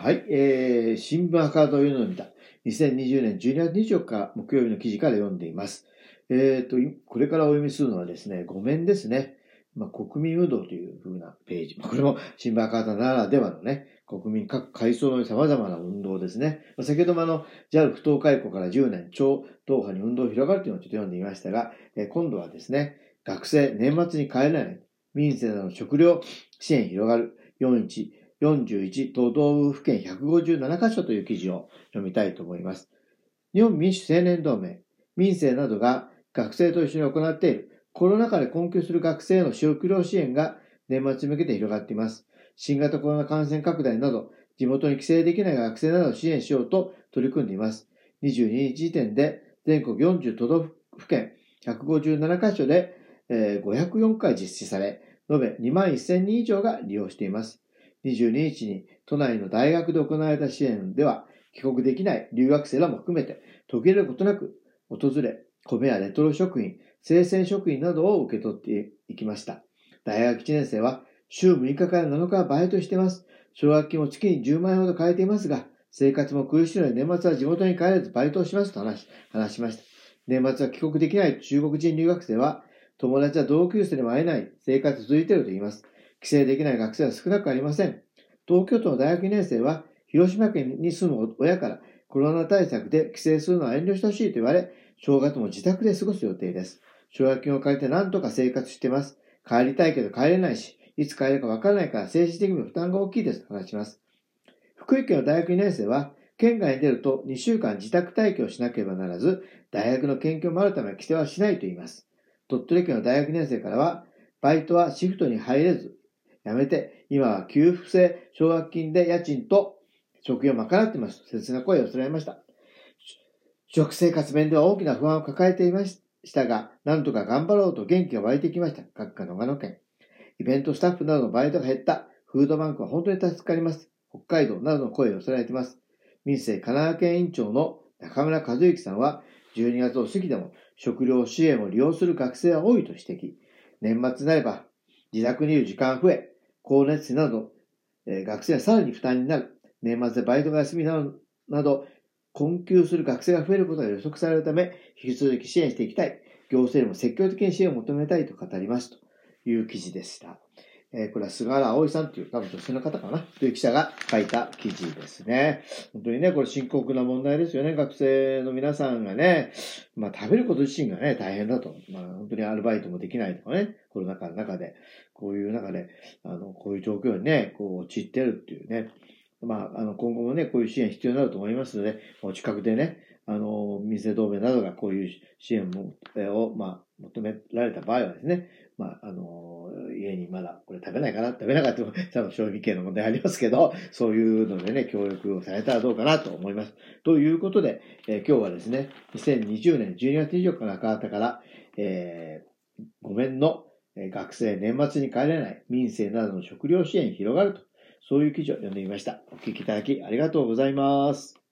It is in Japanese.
はい、えー、新聞赤というのを見た。2020年12月24日木曜日の記事から読んでいます。えっ、ー、と、これからお読みするのはですね、ごめんですね。まあ、国民運動という風なページ。これも新聞赤ならではのね、国民各階層の様々な運動ですね。ま先ほどもあの、JAL 不当解雇から10年、超党派に運動が広がるというのをちょっと読んでみましたが、え今度はですね、学生、年末に帰れない、民生などの食料支援広がる、41、41都道府県157カ所という記事を読みたいと思います。日本民主青年同盟、民生などが学生と一緒に行っているコロナ禍で困窮する学生への食料支援が年末に向けて広がっています。新型コロナ感染拡大など、地元に帰省できない学生などを支援しようと取り組んでいます。22日時点で全国40都道府県157カ所で504回実施され、延べ2万1000人以上が利用しています。22日に都内の大学で行われた支援では、帰国できない留学生らも含めて途切れることなく訪れ、米やレトロ食品、生鮮食品などを受け取っていきました。大学1年生は週6日から7日はバイトしています。奨学金も月に10万円ほど変えていますが、生活も苦しいので年末は地元に帰れずバイトをしますと話し話しました。年末は帰国できない中国人留学生は、友達や同級生でも会えない生活続いていると言います。帰省できない学生は少なくありません。東京都の大学2年生は、広島県に住む親からコロナ対策で帰省するのは遠慮してほしいと言われ、正月も自宅で過ごす予定です。奨学金を借りて何とか生活しています。帰りたいけど帰れないし、いつ帰れるかわからないから政治的にも負担が大きいですと話します。福井県の大学2年生は、県外に出ると2週間自宅待機をしなければならず、大学の研究もあるため帰省はしないと言います。鳥取県の大学2年生からは、バイトはシフトに入れず、やめて、今は給付制奨学金で家賃と食費を賄っています。切な声を寄せられました。食生活面では大きな不安を抱えていましたが、なんとか頑張ろうと元気が湧いてきました。各家長野県。イベントスタッフなどのバイトが減った。フードバンクは本当に助かります。北海道などの声を寄せられています。民政神奈川県委員長の中村和之さんは、12月を過ぎても食料支援を利用する学生は多いと指摘。年末になれば自宅にいる時間が増え、光熱費など、え、学生はさらに負担になる。年末でバイトが休みなど、など困窮する学生が増えることが予測されるため、引き続き支援していきたい。行政にも積極的に支援を求めたいと語りますという記事でした。えー、これは菅原葵さんという多分女性の方かな？という記者が書いた記事ですね。本当にね、これ深刻な問題ですよね。学生の皆さんがね、まあ食べること自身がね、大変だと。まあ本当にアルバイトもできないとかね、コロナ禍の中で、こういう中で、あの、こういう状況にね、こう陥ってるっていうね。まあ、あの、今後もね、こういう支援必要になると思いますので、お近くでね、あの、水同盟などがこういう支援を、まあ、求められた場合はですね、まあ、あの、家にまだこれ食べないかな？食べなかったら、多分消費系の問題ありますけど、そういうのでね、協力をされたらどうかなと思います。ということで、え、今日はですね、2020年12月24日の赤旗から、えー、ごめんの、学生年末に帰れない民生などの食料支援広がると、そういう記事を読んでみました。お聞きいただきありがとうございます。